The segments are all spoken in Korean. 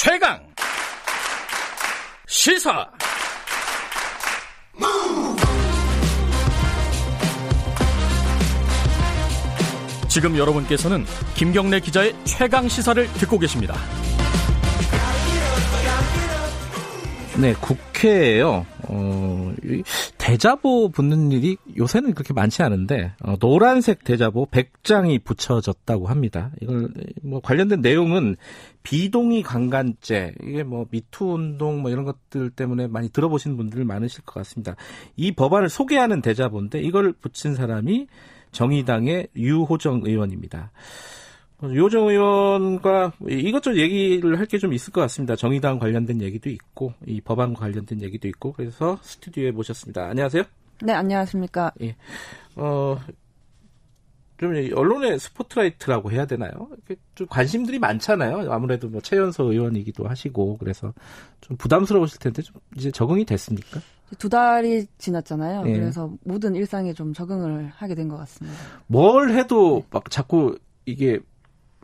최강 시사 지금 여러분께서는 김경래 기자의 최강 시사를 듣고 계십니다. 네, 국회에요. 어, 대자보 붙는 일이 요새는 그렇게 많지 않은데 어, 노란색 대자보 100장이 붙여졌다고 합니다. 이걸 뭐 관련된 내용은 비동의 강간죄 이게 뭐 미투 운동 뭐 이런 것들 때문에 많이 들어보신 분들 많으실 것 같습니다. 이 법안을 소개하는 대자보인데 이걸 붙인 사람이 정의당의 유호정 의원입니다. 유호정 의원과 이것저것 얘기를 할 게 좀 있을 것 같습니다. 정의당 관련된 얘기도 있고 이 법안 관련된 얘기도 있고 그래서 스튜디오에 모셨습니다. 안녕하세요. 네, 안녕하십니까. 예. 어, 좀 언론의 스포트라이트라고 해야 되나요? 좀 관심들이 많잖아요. 아무래도 뭐 최연소 의원이기도 하시고 그래서 좀 부담스러우실 텐데 좀 이제 적응이 됐습니까? 두 달이 지났잖아요. 예. 그래서 모든 일상에 좀 적응을 하게 된 것 같습니다. 뭘 해도 막 자꾸 이게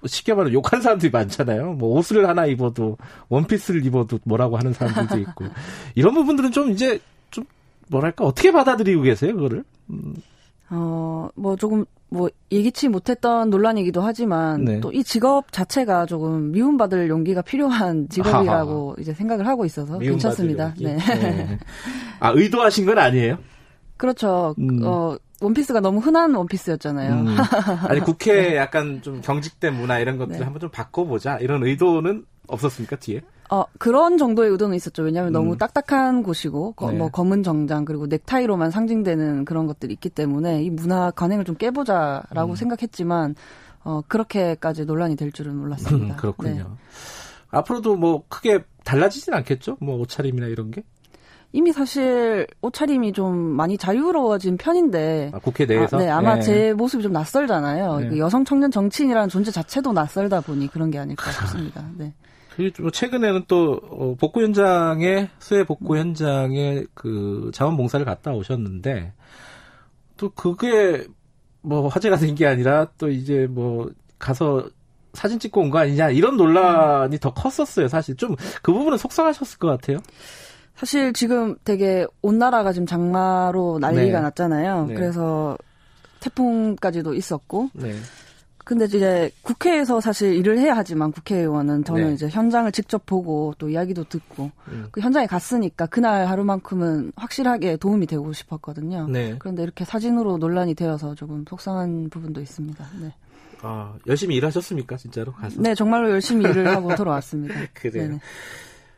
쉽게 말하면 욕하는 사람들이 많잖아요. 뭐 옷을 하나 입어도 원피스를 입어도 뭐라고 하는 사람들도 있고 이런 부분들은 좀 이제 좀 뭐랄까 어떻게 받아들이고 계세요 그거를? 음. 어뭐 조금 뭐 예기치 못했던 논란이기도 하지만 네. 또이 직업 자체가 조금 미움받을 용기가 필요한 직업이라고 아하. 이제 생각을 하고 있어서 괜찮습니다. 네. 네. 아 의도하신 건 아니에요? 그렇죠. 음. 어 원피스가 너무 흔한 원피스였잖아요. 음. 아니 국회 약간 좀 경직된 문화 이런 것들 네. 한번 좀 바꿔보자 이런 의도는 없었습니까 뒤에? 어 그런 정도의 의도는 있었죠. 왜냐하면 음. 너무 딱딱한 곳이고 거, 네. 뭐 검은 정장 그리고 넥타이로만 상징되는 그런 것들이 있기 때문에 이 문화 관행을 좀 깨보자라고 음. 생각했지만 어 그렇게까지 논란이 될 줄은 몰랐습니다. 음, 그렇군요. 네. 앞으로도 뭐 크게 달라지진 않겠죠? 뭐 옷차림이나 이런 게? 이미 사실 옷차림이 좀 많이 자유로워진 편인데 아, 국회 내에서 아, 네 아마 네. 제 모습이 좀 낯설잖아요. 네. 그 여성 청년 정치인이라는 존재 자체도 낯설다 보니 그런 게 아닐까 싶습니다. 네. 그리고 최근에는 또 어, 복구 현장에 수해 복구 현장에 그 자원봉사를 갔다 오셨는데 또 그게 뭐 화제가 된 게 아니라 또 이제 뭐 가서 사진 찍고 온 거 아니냐 이런 논란이 더 컸었어요. 사실 좀 그 부분은 속상하셨을 것 같아요. 사실 지금 되게 온 나라가 지금 장마로 난리가 네. 났잖아요. 네. 그래서 태풍까지도 있었고. 네. 근데 이제 국회에서 사실 일을 해야 하지만 국회의원은 저는 네. 이제 현장을 직접 보고 또 이야기도 듣고 음. 그 현장에 갔으니까 그날 하루만큼은 확실하게 도움이 되고 싶었거든요. 네. 그런데 이렇게 사진으로 논란이 되어서 조금 속상한 부분도 있습니다. 네. 아, 열심히 일하셨습니까, 진짜로? 가서? 네, 정말로 열심히 일을 하고 돌아왔습니다. 그래요. 네네.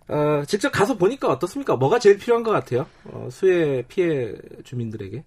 어, 직접 가서 보니까 어떻습니까? 뭐가 제일 필요한 것 같아요? 어, 수해 피해 주민들에게?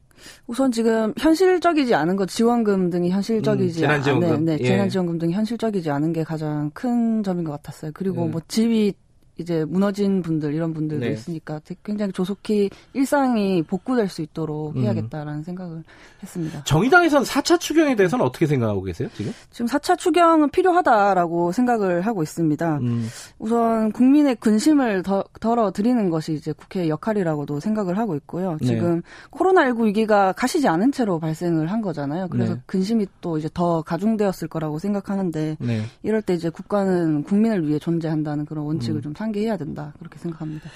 우선 지금 현실적이지 않은 것 지원금 등이 현실적이지 음, 재난지원금. 않은 네, 네, 재난지원금 등이 현실적이지 않은 게 가장 큰 점인 것 같았어요. 그리고 네. 뭐 집이 이제 무너진 분들 이런 분들도 네. 있으니까 굉장히 조속히 일상이 복구될 수 있도록 음. 해야겠다라는 음. 생각을 했습니다. 정의당에서는 4차 추경에 대해서는 어떻게 생각하고 계세요, 지금? 지금 4차 추경은 필요하다라고 생각을 하고 있습니다. 음. 우선 국민의 근심을 더, 덜어드리는 것이 이제 국회의 역할이라고도 생각을 하고 있고요. 네. 지금 네. 코로나19 위기가 가시지 않은 채로 발생을 한 거잖아요. 그래서 네. 근심이 또 이제 더 가중되었을 거라고 생각하는데 네. 이럴 때 이제 국가는 국민을 위해 존재한다는 그런 원칙을 음. 좀 상 기해야 된다 그렇게 생각합니다.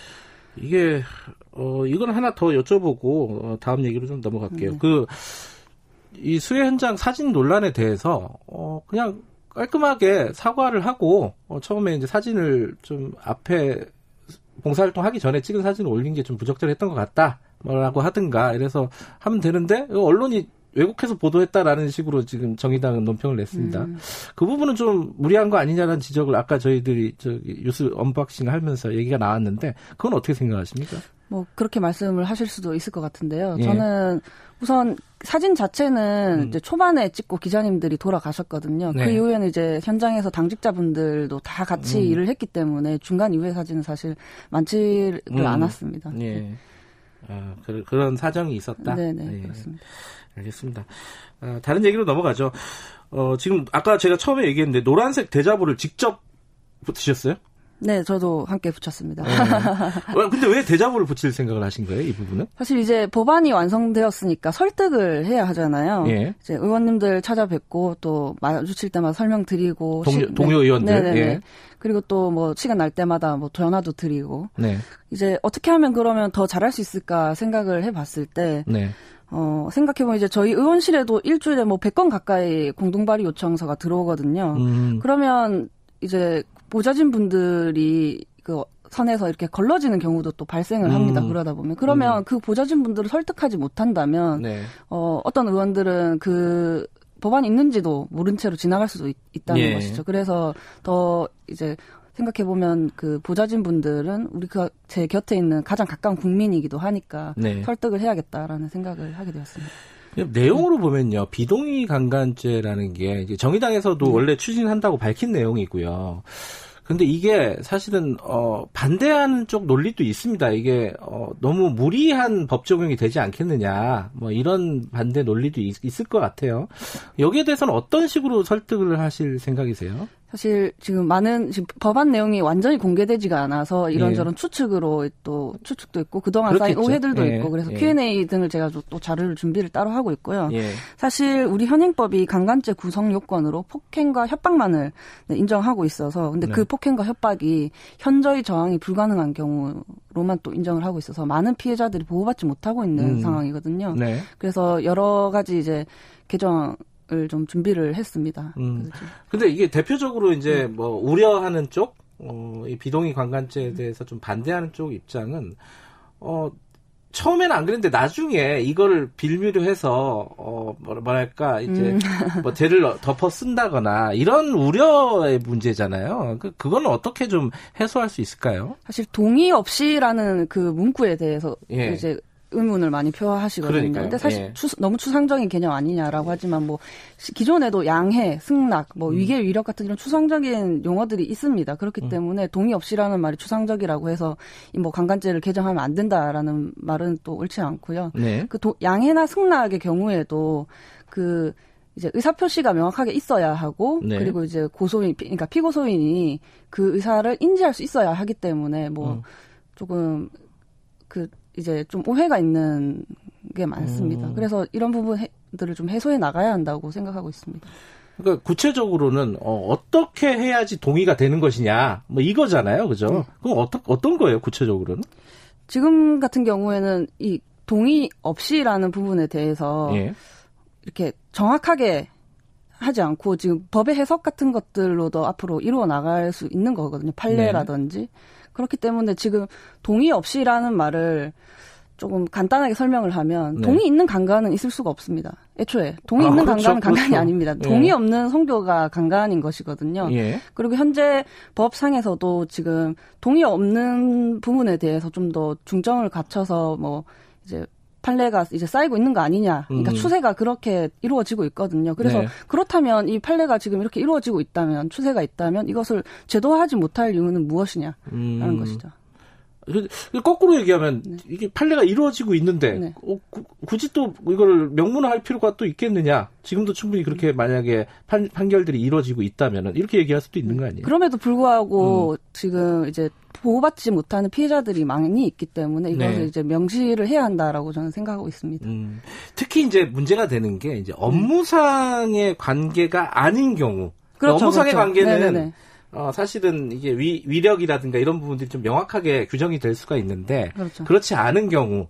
이게 어 이건 하나 더 여쭤보고 어, 다음 얘기로 좀 넘어갈게요. 네. 그이 수해 현장 사진 논란에 대해서 어 그냥 깔끔하게 사과를 하고 어, 처음에 이제 사진을 좀 앞에 봉사활동 하기 전에 찍은 사진을 올린 게 좀 부적절했던 것 같다. 뭐라고 하든가 이래서 하면 되는데 언론이 왜곡해서 보도했다라는 식으로 지금 정의당은 논평을 냈습니다. 음. 그 부분은 좀 무리한 거 아니냐라는 지적을 아까 저희들이 저기 뉴스 unboxing 하면서 얘기가 나왔는데 그건 어떻게 생각하십니까? 뭐 그렇게 말씀을 하실 수도 있을 것 같은데요. 예. 저는 우선 사진 자체는 음. 이제 초반에 찍고 기자님들이 돌아가셨거든요. 그 네. 그 이후에는 이제 현장에서 당직자분들도 다 같이 음. 일을 했기 때문에 중간 이후의 사진은 사실 많지를 음. 않았습니다. 예. 네. 아, 그, 런 사정이 있었다. 네네 네, 그렇습니다. 알겠습니다. 아, 다른 얘기로 넘어가죠. 어, 지금 아까 제가 처음에 얘기했는데 노란색 대자보를 직접 붙으셨어요? 네, 저도 함께 붙였습니다. 네. 근데 왜 대자보를 붙일 생각을 하신 거예요, 이 부분은? 사실 이제 법안이 완성되었으니까 설득을 해야 하잖아요. 예. 이제 의원님들 찾아뵙고 또 마주칠 때마다 설명드리고 동료, 시, 동료 의원들. 네네네. 예. 그리고 또 뭐 시간 날 때마다 뭐 전화도 드리고. 네. 이제 어떻게 하면 그러면 더 잘할 수 있을까 생각을 해봤을 때. 네. 어, 생각해보면 이제 저희 의원실에도 일주일에 뭐 100건 가까이 공동발의 요청서가 들어오거든요. 음. 그러면 이제 보좌진 분들이 그 선에서 이렇게 걸러지는 경우도 또 발생을 합니다. 음. 그러다 보면 그러면 음. 그 보좌진 분들을 설득하지 못한다면 네. 어, 어떤 의원들은 그 법안이 있는지도 모른 채로 지나갈 수도 있, 다는 예. 것이죠. 그래서 더 이제 생각해 보면 그 보좌진 분들은 우리 그 제 곁에 있는 가장 가까운 국민이기도 하니까 네. 설득을 해야겠다라는 생각을 하게 되었습니다. 내용으로 보면요, 비동의 강간죄라는 게 정의당에서도 네. 원래 추진한다고 밝힌 내용이고요. 근데 이게 사실은 어 반대하는 쪽 논리도 있습니다. 이게 어 너무 무리한 법 적용이 되지 않겠느냐. 뭐 이런 반대 논리도 있, 있을 것 같아요. 여기에 대해서는 어떤 식으로 설득을 하실 생각이세요? 사실 지금 많은 지금 법안 내용이 완전히 공개되지가 않아서 이런저런 예. 추측으로 또 추측도 있고 그동안 그렇겠죠. 쌓인 오해들도 예. 있고 그래서 예. Q&A 등을 제가 또 자료를 준비를 따로 하고 있고요. 예. 사실 우리 현행법이 강간죄 구성 요건으로 폭행과 협박만을 네, 인정하고 있어서 근데 네. 그 폭행과 협박이 현저히 저항이 불가능한 경우로만 또 인정을 하고 있어서 많은 피해자들이 보호받지 못하고 있는 음. 상황이거든요. 네. 그래서 여러 가지 이제 개정 좀 준비를 했습니다. 음. 근데 이게 대표적으로 이제 뭐 우려하는 쪽, 어, 이 비동의 관광죄에 대해서 좀 반대하는 쪽 입장은 어 처음에는 안 그랬는데 나중에 이거를 빌미로 해서 어 뭐랄까 이제 음. 뭐 죄를 덮어 쓴다거나 이런 우려의 문제잖아요. 그 그거는 어떻게 좀 해소할 수 있을까요? 사실 동의 없이라는 그 문구에 대해서 예. 이제 의문을 많이 표하시거든요. 그러니까요. 근데 사실 예. 추, 너무 추상적인 개념 아니냐라고 하지만 뭐 기존에도 양해, 승낙, 뭐 음. 위계, 위력 같은 이런 추상적인 용어들이 있습니다. 그렇기 음. 때문에 동의 없이라는 말이 추상적이라고 해서 이 뭐 강간죄를 개정하면 안 된다라는 말은 또 옳지 않고요. 네. 그 도, 양해나 승낙의 경우에도 그 이제 의사 표시가 명확하게 있어야 하고 네. 그리고 이제 고소인 그러니까 피고소인이 그 의사를 인지할 수 있어야 하기 때문에 뭐 음. 조금 그 이제 좀 오해가 있는 게 많습니다. 음. 그래서 이런 부분들을 좀 해소해 나가야 한다고 생각하고 있습니다. 그러니까 구체적으로는 어, 떻게 해야지 동의가 되는 것이냐 뭐 이거잖아요, 그죠? 네. 그럼 어떤 어떤 거예요, 구체적으로는? 지금 같은 경우에는 이 동의 없이라는 부분에 대해서 예. 이렇게 정확하게 하지 않고 지금 법의 해석 같은 것들로도 앞으로 이루어 나갈 수 있는 거거든요. 판례라든지. 네. 그렇기 때문에 지금 동의 없이라는 말을 조금 간단하게 설명을 하면 네. 동의 있는 강간은 있을 수가 없습니다. 애초에 동의 아, 있는 그렇죠, 강간은 강간이 그렇죠. 아닙니다. 예. 동의 없는 성교가 강간인 것이거든요. 예. 그리고 현재 법상에서도 지금 동의 없는 부분에 대해서 좀 더 중점을 갖춰서 뭐 이제 판례가 이제 쌓이고 있는 거 아니냐. 그러니까 음. 추세가 그렇게 이루어지고 있거든요. 그래서 네. 그렇다면 이 판례가 지금 이렇게 이루어지고 있다면 추세가 있다면 이것을 제도화하지 못할 이유는 무엇이냐라는 음. 것이죠. 거꾸로 얘기하면 네. 이게 판례가 이루어지고 있는데 네. 어, 구, 굳이 또 이거를 명문화할 필요가 또 있겠느냐? 지금도 충분히 그렇게 만약에 판, 판결들이 이루어지고 있다면은 이렇게 얘기할 수도 있는 거 아니에요? 그럼에도 불구하고 음. 지금 이제 보호받지 못하는 피해자들이 많이 있기 때문에 이것을 네. 이제 명시를 해야 한다라고 저는 생각하고 있습니다. 음. 특히 이제 문제가 되는 게 이제 업무상의 관계가 아닌 경우 그렇죠, 업무상의 그렇죠. 관계는 네네네. 어, 사실은 이게 위, 위력이라든가 이런 부분들이 좀 명확하게 규정이 될 수가 있는데 그렇죠. 그렇지 않은 경우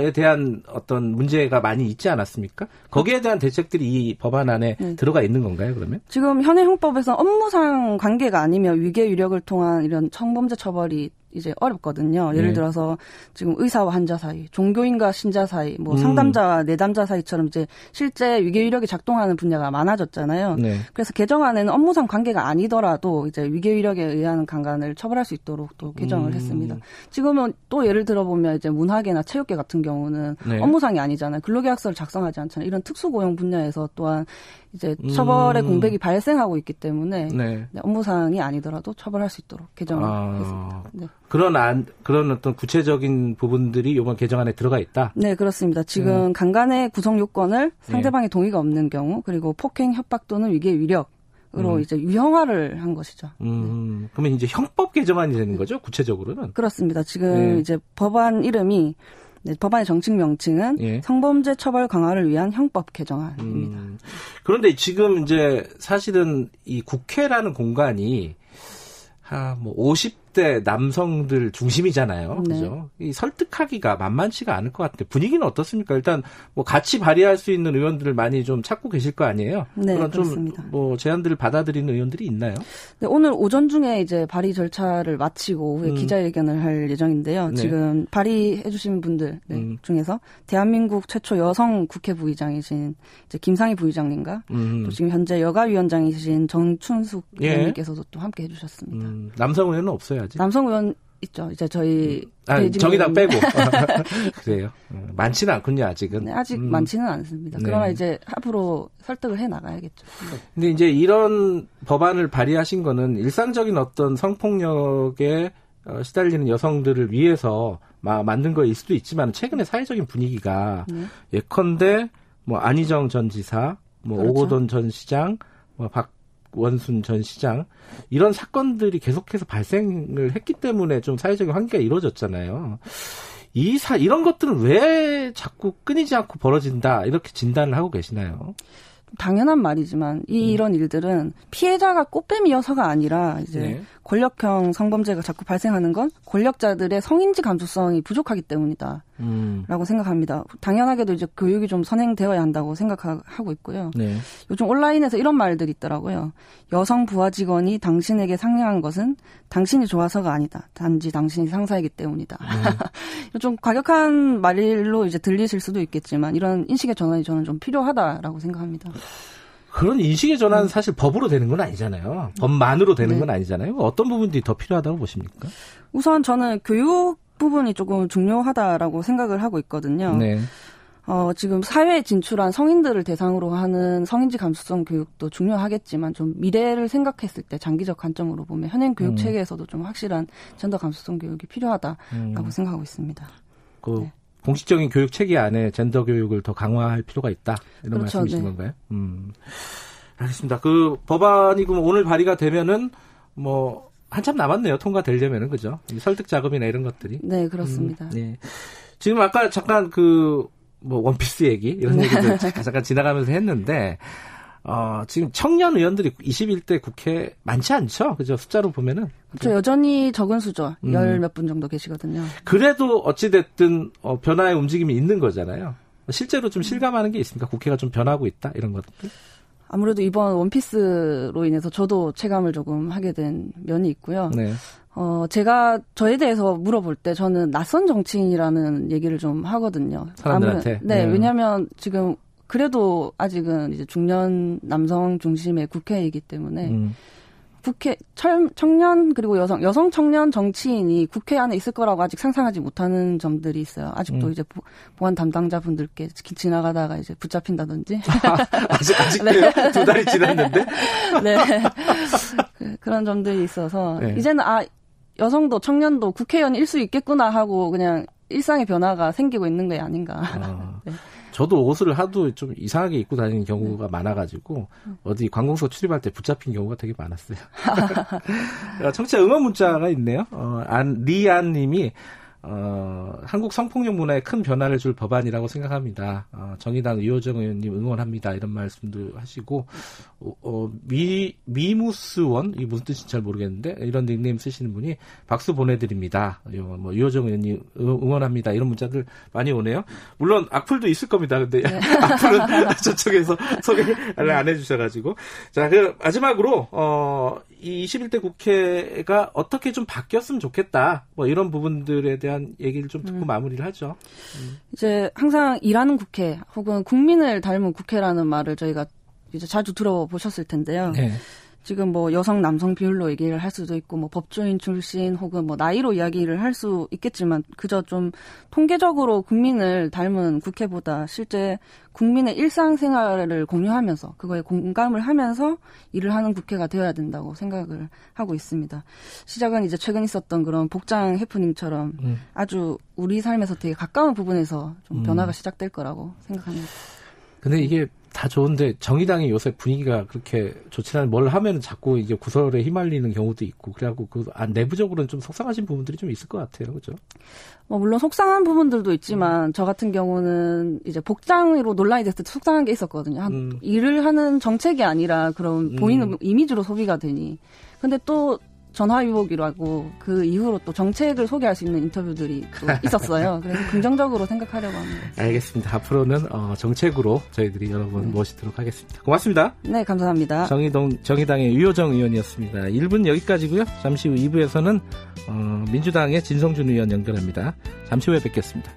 에 대한 어떤 문제가 많이 있지 않았습니까? 거기에 대한 대책들이 이 법안 안에 네. 들어가 있는 건가요, 그러면? 지금 현행 형법에서 업무상 관계가 아니면 위계 위력을 통한 이런 성범죄 처벌이 이제 어렵거든요. 예를 네. 들어서 지금 의사와 환자 사이, 종교인과 신자 사이, 뭐 음. 상담자와 내담자 사이처럼 이제 실제 위계 위력이 작동하는 분야가 많아졌잖아요. 네. 그래서 개정안에는 업무상 관계가 아니더라도 이제 위계 위력에 의한 강간을 처벌할 수 있도록 또 개정을 음. 했습니다. 지금은 또 예를 들어 보면 이제 문화계나 체육계 같은 경우는 네. 업무상이 아니잖아요. 근로계약서를 작성하지 않잖아요. 이런 특수고용 분야에서 또한 이제 처벌의 음. 공백이 발생하고 있기 때문에 네. 네, 업무상이 아니더라도 처벌할 수 있도록 개정을 아. 했습니다. 네. 그런 안 그런 어떤 구체적인 부분들이 이번 개정안에 들어가 있다. 네, 그렇습니다. 지금 음. 강간의 구성 요건을 상대방의 네. 동의가 없는 경우 그리고 폭행, 협박 또는 위계 위력 음. 이제 유형화를 한 것이죠. 음, 네. 그러면 이제 형법 개정안이 되는 거죠, 구체적으로는? 그렇습니다. 지금 네. 이제 법안 이름이 네, 법안의 정식 명칭은 예. 성범죄 처벌 강화를 위한 형법 개정안입니다. 음, 그런데 지금 이제 사실은 이 국회라는 공간이 한뭐 50 대 남성들 중심이잖아요. 네. 그죠? 이 설득하기가 만만치가 않을 것 같은데 분위기는 어떻습니까? 일단 뭐 같이 발의할 수 있는 의원들을 많이 좀 찾고 계실 거 아니에요? 네, 그런 좀뭐 제안들을 받아들이는 의원들이 있나요? 네, 오늘 오전 중에 이제 발의 절차를 마치고 오후에 음. 기자회견을 할 예정인데요. 네. 지금 발의해 주신 분들 네, 음. 중에서 대한민국 최초 여성 국회 부의장이신 이제 김상희 부의장님과 음. 또 지금 현재 여가위원장이신 정춘숙 예. 의원님께서도 또 함께 해 주셨습니다. 음. 남성 의원은 없어요 아직. 남성 의원 있죠. 이제 저희 아, 정의당 빼고 그래요. 어, 많지는 않군요 아직은. 네, 아직 음. 많지는 않습니다. 네. 그러나 이제 앞으로 설득을 해 나가야겠죠. 근데 이제 이런 법안을 발의하신 거는 일상적인 어떤 성폭력에 어, 시달리는 여성들을 위해서 마, 만든 거일 수도 있지만 최근에 사회적인 분위기가 네. 예컨대 뭐 안희정 전 지사, 뭐 그렇죠. 오고돈 전 시장, 뭐 박 원순 전 시장 이런 사건들이 계속해서 발생을 했기 때문에 좀 사회적인 환기가 이루어졌잖아요. 이 사, 이런 것들은 왜 자꾸 끊이지 않고 벌어진다 이렇게 진단을 하고 계시나요? 당연한 말이지만 이 음. 이런 일들은 피해자가 꽃뱀이어서가 아니라 이제 네. 권력형 성범죄가 자꾸 발생하는 건 권력자들의 성인지 감수성이 부족하기 때문이다. 음. 라고 생각합니다. 당연하게도 이제 교육이 좀 선행되어야 한다고 생각하고 있고요. 네. 요즘 온라인에서 이런 말들이 있더라고요. 여성 부하 직원이 당신에게 상냥한 것은 당신이 좋아서가 아니다. 단지 당신이 상사이기 때문이다. 음. 좀 과격한 말로 이제 들리실 수도 있겠지만 이런 인식의 전환이 저는 좀 필요하다라고 생각합니다. 그런 인식의 전환은 음. 사실 법으로 되는 건 아니잖아요. 법만으로 되는 네. 건 아니잖아요. 어떤 부분들이 더 필요하다고 보십니까? 우선 저는 교육 부분이 조금 중요하다라고 생각을 하고 있거든요. 네. 어, 지금 사회에 진출한 성인들을 대상으로 하는 성인지 감수성 교육도 중요하겠지만 좀 미래를 생각했을 때 장기적 관점으로 보면 현행 교육 음. 체계에서도 좀 확실한 젠더 감수성 교육이 필요하다라고 음. 생각하고 있습니다. 그 네. 공식적인 교육 체계 안에 젠더 교육을 더 강화할 필요가 있다 이런 그렇죠, 말씀이신 네. 건가요? 음. 알겠습니다. 그 법안이 그럼 오늘 발의가 되면은 뭐 한참 남았네요. 통과되려면은 그죠? 설득 자금이나 이런 것들이. 네, 그렇습니다. 음, 네. 지금 아까 잠깐 그 뭐 원피스 얘기 이런 네. 얘기들 잠깐 지나가면서 했는데 어, 지금 청년 의원들이 21대 국회 많지 않죠? 그죠? 숫자로 보면은. 그렇죠. 여전히 적은 수죠. 음. 열몇 분 정도 계시거든요. 그래도 어찌됐든, 어, 변화의 움직임이 있는 거잖아요. 실제로 좀 실감하는 게 있습니까? 국회가 좀 변하고 있다? 이런 것들? 아무래도 이번 원피스로 인해서 저도 체감을 조금 하게 된 면이 있고요. 네. 어, 제가 저에 대해서 물어볼 때 저는 낯선 정치인이라는 얘기를 좀 하거든요. 사람들한테. 네, 네, 왜냐하면 지금 그래도 아직은 이제 중년 남성 중심의 국회이기 때문에 음. 국회 철, 청년 그리고 여성 여성 청년 정치인이 국회 안에 있을 거라고 아직 상상하지 못하는 점들이 있어요. 아직도 음. 이제 보, 보안 담당자분들께 지나가다가 이제 붙잡힌다든지 아 직 아직도요? 네. 두 달이 지났는데 네 그, 런 점들이 있어서 네. 이제는 아 여성도 청년도 국회의원일 수 있겠구나 하고 그냥 일상의 변화가 생기고 있는 게 아닌가. 아. 네. 저도 옷을 하도 좀 이상하게 입고 다니는 경우가 네. 많아가지고 어디 관공서 출입할 때 붙잡힌 경우가 되게 많았어요. 청취자 응원 문자가 있네요. 어, 안 리안님이 어, 한국 성폭력 문화에 큰 변화를 줄 법안이라고 생각합니다. 어, 정의당 이호정 의원님 응원합니다. 이런 말씀도 하시고, 어, 어, 미, 미무스원, 이 무슨 뜻인지 잘 모르겠는데, 이런 닉네임 쓰시는 분이 박수 보내드립니다. 뭐, 이호정 의원님 응원합니다. 이런 문자들 많이 오네요. 물론 악플도 있을 겁니다. 근데 네. 악플은 저쪽에서 소개를 안 해주셔가지고. 자, 그, 마지막으로, 어, 이 21대 국회가 어떻게 좀 바뀌었으면 좋겠다. 뭐 이런 부분들에 대한 얘기를 좀 듣고 음. 마무리를 하죠. 음. 이제 항상 일하는 국회 혹은 국민을 닮은 국회라는 말을 저희가 이제 자주 들어보셨을 텐데요. 네. 지금 뭐 여성 남성 비율로 얘기를 할 수도 있고 뭐 법조인 출신 혹은 뭐 나이로 이야기를 할 수 있겠지만 그저 좀 통계적으로 국민을 닮은 국회보다 실제 국민의 일상생활을 공유하면서 그거에 공감을 하면서 일을 하는 국회가 되어야 된다고 생각을 하고 있습니다. 시작은 이제 최근 있었던 그런 복장 해프닝처럼 음. 아주 우리 삶에서 되게 가까운 부분에서 좀 음. 변화가 음. 시작될 거라고 생각합니다. 근데 이게 다 좋은데 정의당이 요새 분위기가 그렇게 좋지 않은 뭘 하면 자꾸 이제 구설에 휘말리는 경우도 있고 그래갖고 그 아, 내부적으로는 좀 속상하신 부분들이 좀 있을 것 같아요, 그죠? 뭐 물론 속상한 부분들도 있지만 음. 저 같은 경우는 이제 복장으로 논란이 됐을 때 속상한 게 있었거든요. 한, 음. 일을 하는 정책이 아니라 그런 음. 보이는 이미지로 소비가 되니. 근데 또 전화위복이라고 그 이후로 또 정책을 소개할 수 있는 인터뷰들이 또 있었어요. 그래서 긍정적으로 생각하려고 합니다. 알겠습니다. 앞으로는 어, 정책으로 저희들이 여러분 네. 모시도록 하겠습니다. 고맙습니다. 네, 감사합니다. 정의동 정의당의 유효정 의원이었습니다. 1분 여기까지고요. 잠시 후 2부에서는 어, 민주당의 진성준 의원 연결합니다. 잠시 후에 뵙겠습니다.